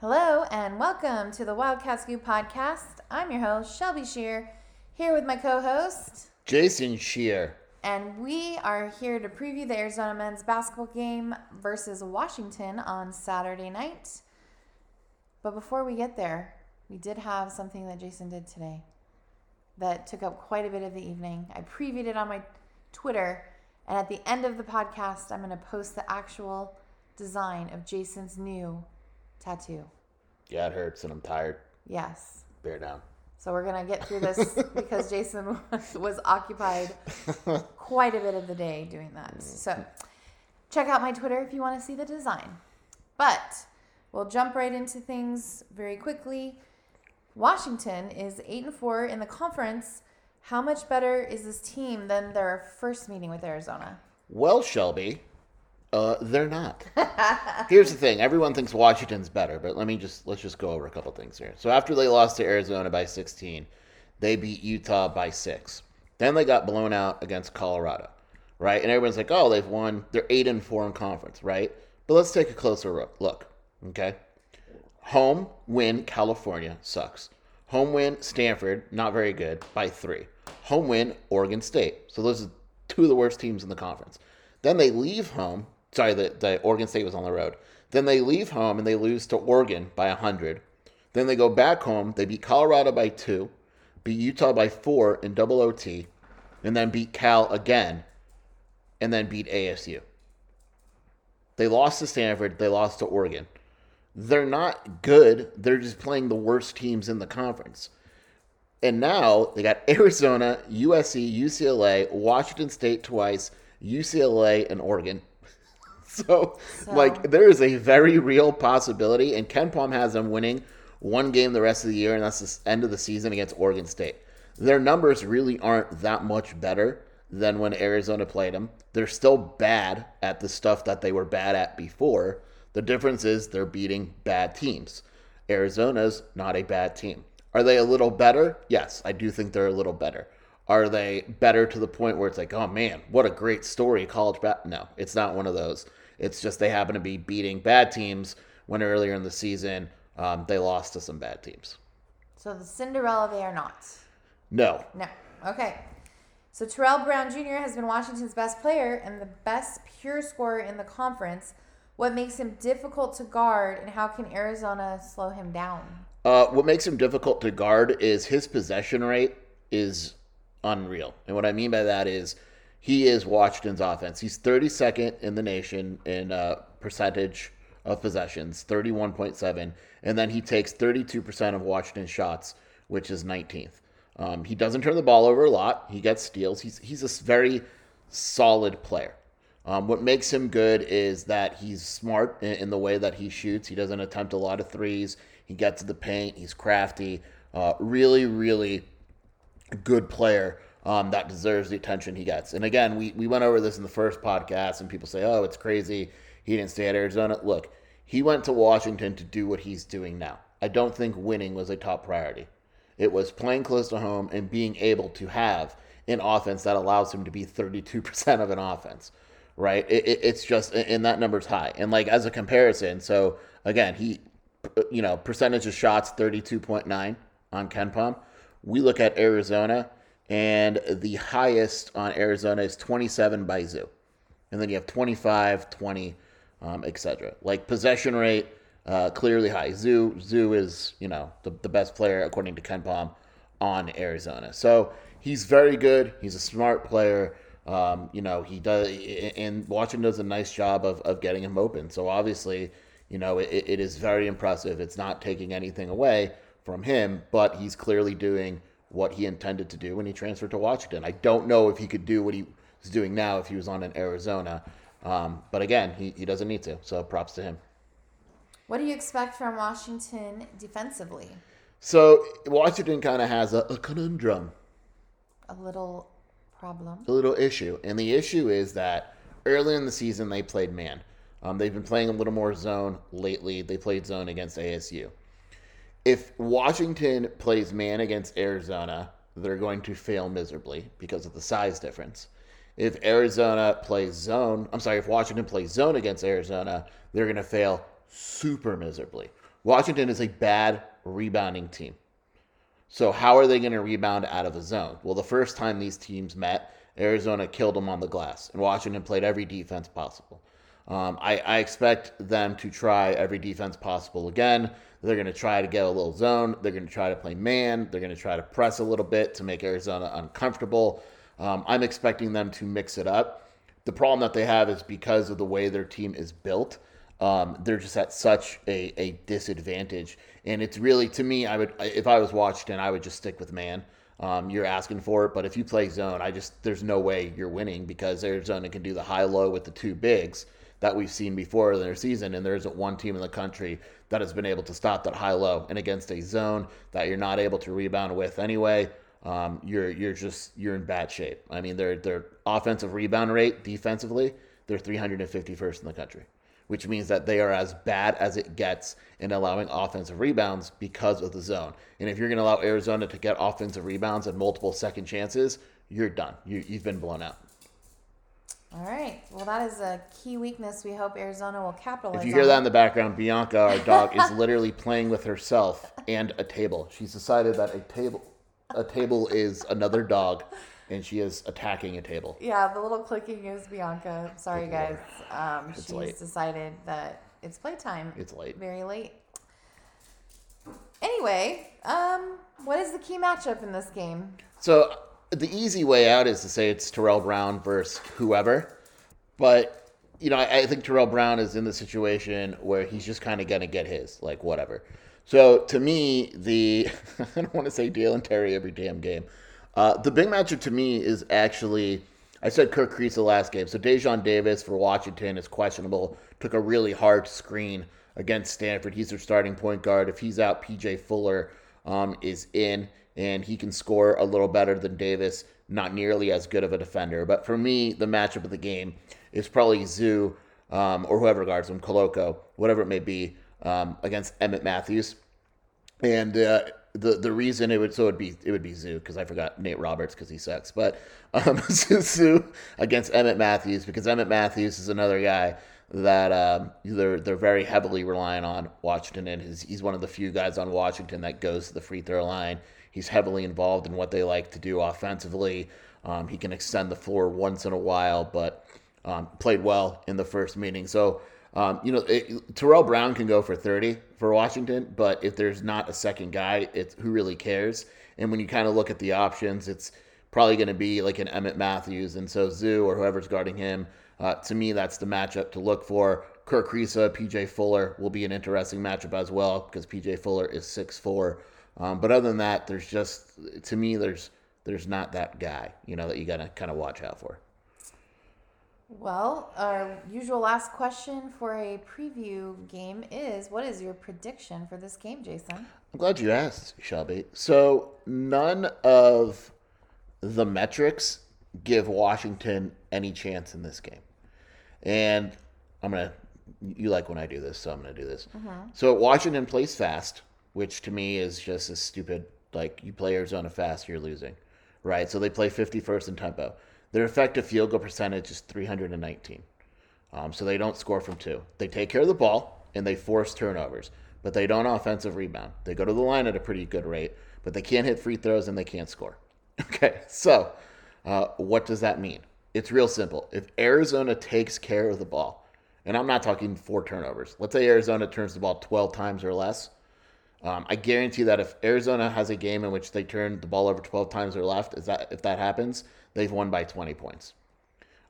Hello and welcome to the Wildcat Scoop podcast. I'm your host, Shelby Shear, here with my co host, Jason Shear. and we are here to preview the Arizona men's basketball game versus Washington on Saturday night. But before we get there, we did have something that Jason did today that took up quite a bit of the evening. I previewed it on my Twitter, and at the end of the podcast, I'm going to post the actual design of Jason's new tattoo. Yeah, it hurts and I'm tired. Yes. Bear down. So we're gonna get through this because Jason was, was occupied quite a bit of the day doing that. So check out my Twitter if you want to see the design. But we'll jump right into things very quickly. Washington is eight and four in the conference. How much better is this team than their first meeting with Arizona? Well, Shelby, uh, they're not. Here's the thing: everyone thinks Washington's better, but let me just let's just go over a couple things here. So after they lost to Arizona by 16, they beat Utah by six. Then they got blown out against Colorado, right? And everyone's like, "Oh, they've won. They're eight and four in conference, right?" But let's take a closer look. Look, okay. Home win California sucks. Home win Stanford not very good by three. Home win Oregon State. So those are two of the worst teams in the conference. Then they leave home. Sorry, the, the Oregon State was on the road. Then they leave home and they lose to Oregon by 100. Then they go back home. They beat Colorado by two, beat Utah by four in double OT, and then beat Cal again, and then beat ASU. They lost to Stanford. They lost to Oregon. They're not good. They're just playing the worst teams in the conference. And now they got Arizona, USC, UCLA, Washington State twice, UCLA, and Oregon. so, like, there is a very real possibility, and KenPom has them winning one game the rest of the year, and that's the end of the season against Oregon State. Their numbers really aren't that much better than when Arizona played them. They're still bad at the stuff that they were bad at before. The difference is they're beating bad teams. Arizona's not a bad team. Are they a little better? Yes, I do think they're a little better. Are they better to the point where it's like, oh man, what a great story, college bat? No, it's not one of those. It's just they happen to be beating bad teams when earlier in the season um, they lost to some bad teams. So the Cinderella they are not. No, No. Okay. So Terrell Brown Jr. has been Washington's best player and the best pure scorer in the conference. What makes him difficult to guard, and how can Arizona slow him down? Uh, what makes him difficult to guard is his possession rate is unreal. And what I mean by that is he is Washington's offense. He's 32nd in the nation in uh, percentage of possessions, 31.7. And then he takes 32% of Washington's shots, which is 19th. Um, he doesn't turn the ball over a lot. He gets steals. He's, he's a very solid player. Um, what makes him good is that he's smart in, in, the way that he shoots. He doesn't attempt a lot of threes. He gets to the paint. He's crafty. Uh, really, really good player um, that deserves the attention he gets. And again, we, we went over this in the first podcast, and people say, oh, it's crazy. He didn't stay at Arizona. Look, he went to Washington to do what he's doing now. I don't think winning was a top priority. It was playing close to home and being able to have an offense that allows him to be 32% of an offense right? It, it, it's just, and that number's high. And like as a comparison, so again, he, you know, percentage of shots 32.9 on KenPom. We look at Arizona, and the highest on Arizona is 27 by Zoo. And then you have 25, 20, um, etc. Like possession rate, uh, clearly high. Zoo, Zoo is, you know, the, the best player according to KenPom on Arizona. So he's very good. He's a smart player. Um, you know, he does, and Washington does a nice job of, of getting him open. So obviously, you know, it, it is very impressive. It's not taking anything away from him, but he's clearly doing what he intended to do when he transferred to Washington. I don't know if he could do what he is doing now if he was on in Arizona. Um, but again, he, he doesn't need to. So props to him. What do you expect from Washington defensively? So Washington kind of has a, a conundrum, A little problem. a little issue. And the issue is that early in the season, they played man. Um, they've been playing a little more zone lately. They played zone against ASU. If Washington plays man against Arizona, they're going to fail miserably because of the size difference. If Arizona plays zone, I'm sorry, if Washington plays zone against Arizona, they're going to fail super miserably. Washington is a bad rebounding team. So how are they going to rebound out of a zone? Well, the first time these teams met, Arizona killed them on the glass, and Washington played every defense possible. Um, I, I expect them to try every defense possible again. They're going to try to get a little zone. They're going to try to play man. They're going to try to press a little bit to make Arizona uncomfortable. Um, I'm expecting them to mix it up. The problem that they have is because of the way their team is built, um, they're just at such a, a disadvantage. And it's really, to me, I would, if I was Washington, I would just stick with man. Um, you're asking for it, but if you play zone, I just, there's no way you're winning because Arizona can do the high low with the two bigs that we've seen before in their season, and there isn't one team in the country that has been able to stop that high low. And against a zone that you're not able to rebound with anyway, um, you're you're just you're in bad shape. I mean, their their offensive rebound rate defensively, they're 351st in the country, which means that they are as bad as it gets in allowing offensive rebounds because of the zone. And if you're going to allow Arizona to get offensive rebounds and multiple second chances, you're done. You, you've been blown out. All right. Well, that is a key weakness. We hope Arizona will capitalize. If you hear on. that in the background, Bianca, our dog, is literally playing with herself and a table. She's decided that a table, a table is another dog, and she is attacking a table. Yeah, the little clicking is Bianca. Sorry, guys. Um, It's she's late. decided that it's playtime. It's late. Very late. Anyway, um, what is the key matchup in this game? So the easy way out is to say it's Terrell Brown versus whoever, but you know I, I think Terrell Brown is in the situation where he's just kind of gonna get his, like whatever. So to me, the I don't want to say Dalen Terry every damn game. Uh, the big matchup to me is actually I said Kerr Kriisa the last game. So Daejon Davis for Washington is questionable. Took a really hard screen against Stanford. He's their starting point guard. If he's out, PJ Fuller um, is in, and he can score a little better than Davis. Not nearly as good of a defender. But for me, the matchup of the game is probably Zoo um, or whoever guards him, Koloko, whatever it may be, um, against Emmitt Matthews. And uh, the the reason it would so it would be it would be Zoo because I forgot Nate Roberts because he sucks. But um, Zoo against Emmitt Matthews because Emmitt Matthews is another guy that um, they're they're very heavily relying on Washington, and his, he's one of the few guys on Washington that goes to the free throw line. He's heavily involved in what they like to do offensively. Um, he can extend the floor once in a while, but um, played well in the first meeting. So, um, you know, it, Terrell Brown can go for 30 for Washington, but if there's not a second guy, it's who really cares? And when you kind of look at the options, it's probably going to be like an Emmitt Matthews. And so Zoo or whoever's guarding him, uh, to me, that's the matchup to look for. Kerr Kriisa, PJ Fuller will be an interesting matchup as well because PJ Fuller is 6'4. Um, but other than that, there's just, to me, there's there's not that guy, you know, that you got to kind of watch out for. Well, our usual last question for a preview game is what is your prediction for this game, Jason? I'm glad you asked, Shelby. So none of the metrics give Washington any chance in this game. And I'm going to, you like when I do this, so I'm going to do this. Mm-hmm. So Washington plays fast, which to me is just a stupid, like you play Arizona fast, you're losing, right? So they play 51st in tempo. Their effective field goal percentage is 319. Um, so they don't score from two. They take care of the ball and they force turnovers, but they don't offensive rebound. They go to the line at a pretty good rate, but they can't hit free throws and they can't score. Okay, so uh, what does that mean? It's real simple. If Arizona takes care of the ball, and I'm not talking four turnovers, let's say Arizona turns the ball 12 times or less. Um, I guarantee that if Arizona has a game in which they turn the ball over 12 times or left, is that if that happens, they've won by 20 points.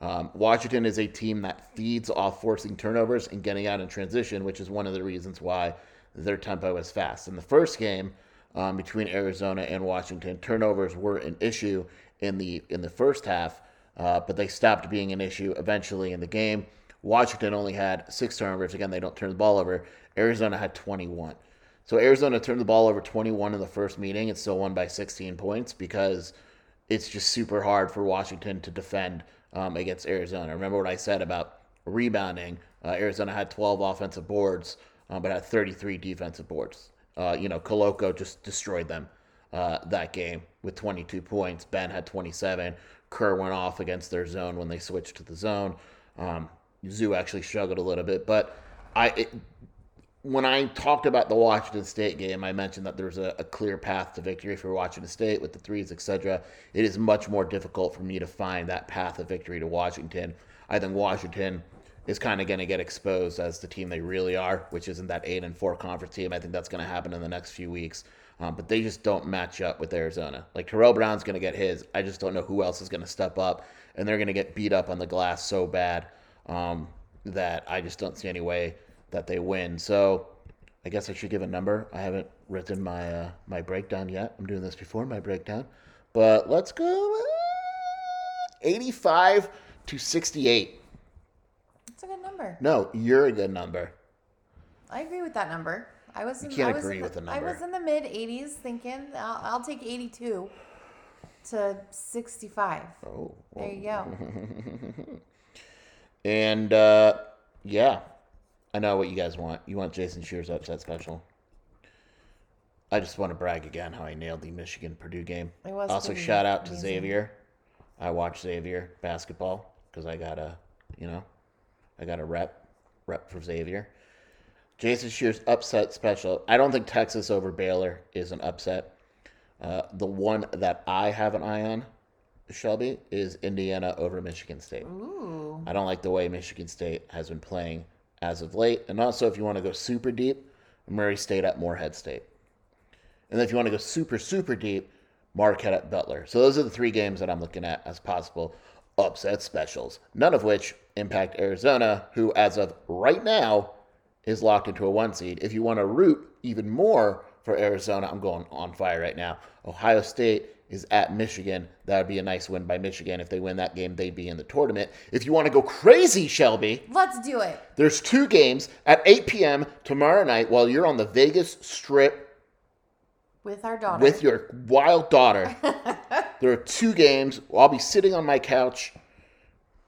Um, Washington is a team that feeds off forcing turnovers and getting out in transition, which is one of the reasons why their tempo is fast. In the first game um, between Arizona and Washington, turnovers were an issue in the in the first half, uh, but they stopped being an issue eventually in the game. Washington only had six turnovers. Again, they don't turn the ball over. Arizona had 21. So Arizona turned the ball over 21 in the first meeting and still won by 16 points because it's just super hard for Washington to defend um, against Arizona. Remember what I said about rebounding? Uh, Arizona had 12 offensive boards, uh, but had 33 defensive boards. Uh, you know, Koloko just destroyed them uh, that game with 22 points. Ben had 27. Kerr went off against their zone when they switched to the zone. Um, Zoo actually struggled a little bit, but I it, when I talked about the Washington State game, I mentioned that there's a, a clear path to victory for Washington State with the threes, etc. It is much more difficult for me to find that path of victory to Washington. I think Washington is kind of going to get exposed as the team they really are, which isn't that eight and four conference team. I think that's going to happen in the next few weeks. Um, but they just don't match up with Arizona. Like Terrell Brown's going to get his. I just don't know who else is going to step up, and they're going to get beat up on the glass so bad um, that I just don't see any way that they win. So I guess I should give a number. I haven't written my uh, my breakdown yet. I'm doing this before my breakdown, but let's go uh, 85 to 68. That's a good number. No, you're a good number. I agree with that number. I was. In, can't I was agree in with the, the I was in the mid 80s, thinking I'll, I'll take 82 to 65. Oh, There you go. And uh, yeah, I know what you guys want. You want Jason Shear's upset special. I just want to brag again how I nailed the Michigan Purdue game. It was also shout out to amazing. Xavier. I watched Xavier basketball because I got a, you know, I got a rep, rep for Xavier. Jason Shear's upset special. I don't think Texas over Baylor is an upset. Uh, the one that I have an eye on, Shelby, is Indiana over Michigan State. Ooh. I don't like the way Michigan State has been playing as of late. And also, if you want to go super deep, Murray State at Morehead State. And if you want to go super, super deep, Marquette at Butler. So those are the three games that I'm looking at as possible upset specials, none of which impact Arizona, who, as of right now, is locked into a one seed. If you want to root even more for Arizona, I'm going on fire right now. Ohio State is at Michigan. That would be a nice win by Michigan. If they win that game, they'd be in the tournament. If you want to go crazy, Shelby, Let's do it. there's two games at 8 p.m. tomorrow night while you're on the Vegas Strip With our daughter. with your wild daughter. there are two games. I'll be sitting on my couch,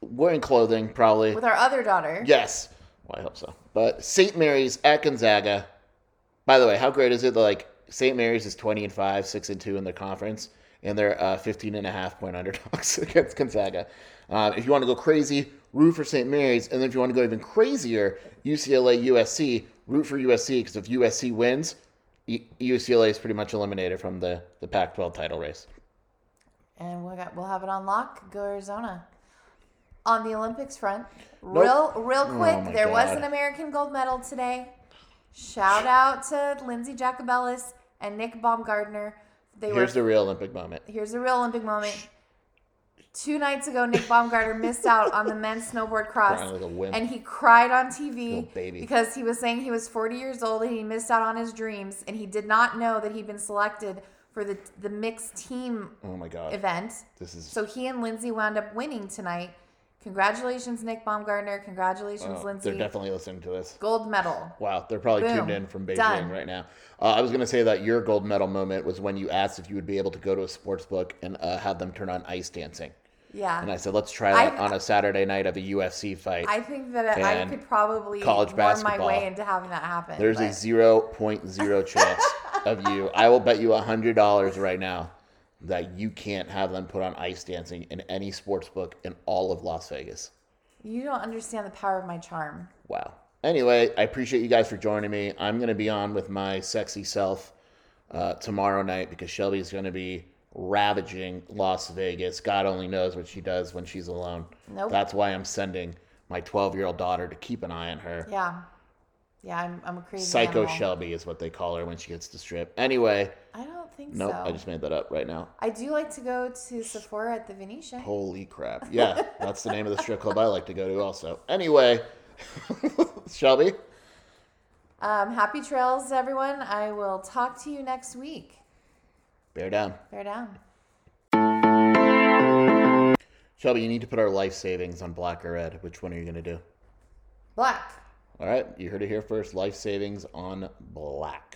wearing clothing, probably. With our other daughter. Yes. Well, I hope so. But St. Mary's at Gonzaga. By the way, how great is it that like St. Mary's is 20 and 5, 6 and 2 in their conference, and they're uh, 15 and a half point underdogs against Gonzaga. Um, if you want to go crazy, root for St. Mary's, and then if you want to go even crazier, UCLA, USC, root for USC because if USC wins, UCLA is pretty much eliminated from the, the Pac-12 title race. And we'll, got, we'll have it on lock. Go Arizona. On the Olympics front, real real quick, Oh there was an American gold medal today. Shout out to Lindsey Jacobellis and Nick Baumgartner. They Here's were the real Olympic moment. here's the real Olympic moment. Two nights ago, Nick Baumgartner missed out on the men's snowboard cross, like and he cried on TV because he was saying he was 40 years old and he missed out on his dreams, and he did not know that he'd been selected for the the mixed team Oh my God. event. This is So he and Lindsey wound up winning tonight. Congratulations, Nick Baumgartner. Congratulations, oh, Lindsey. they're definitely listening to this. Gold medal. Wow, they're probably Boom. tuned in from Beijing Done. right now. Uh, I was going to say that your gold medal moment was when you asked if you would be able to go to a sports book and uh, have them turn on ice dancing. Yeah. And I said, let's try that I- on a Saturday night of a UFC fight. I think that I And could probably college worm my basketball. way into having that happen. There's a but- 0.0 chance of you. I will bet you $100 right now that you can't have them put on ice dancing in any sports book in all of Las Vegas. You don't understand the power of my charm. Wow. Anyway, I appreciate you guys for joining me. I'm going to be on with my sexy self uh, tomorrow night because Shelby's going to be ravaging Las Vegas. God only knows what she does when she's alone. Nope. That's why I'm sending my 12 year old daughter to keep an eye on her. Yeah. Yeah, I'm, I'm a crazy Psycho animal. Shelby is what they call her when she gets to strip. Anyway, I don't think nope, so. I just made that up right now. I do like to go to Sephora at the Venetian. Holy crap. Yeah, that's the name of the strip club I like to go to also. Anyway, Shelby, Um, happy trails, everyone. I will talk to you next week. bear down. Bear down. Shelby, you need to put our life savings on black or red. Which one are you going to do? Black. All right, you heard it here first. Life savings on black.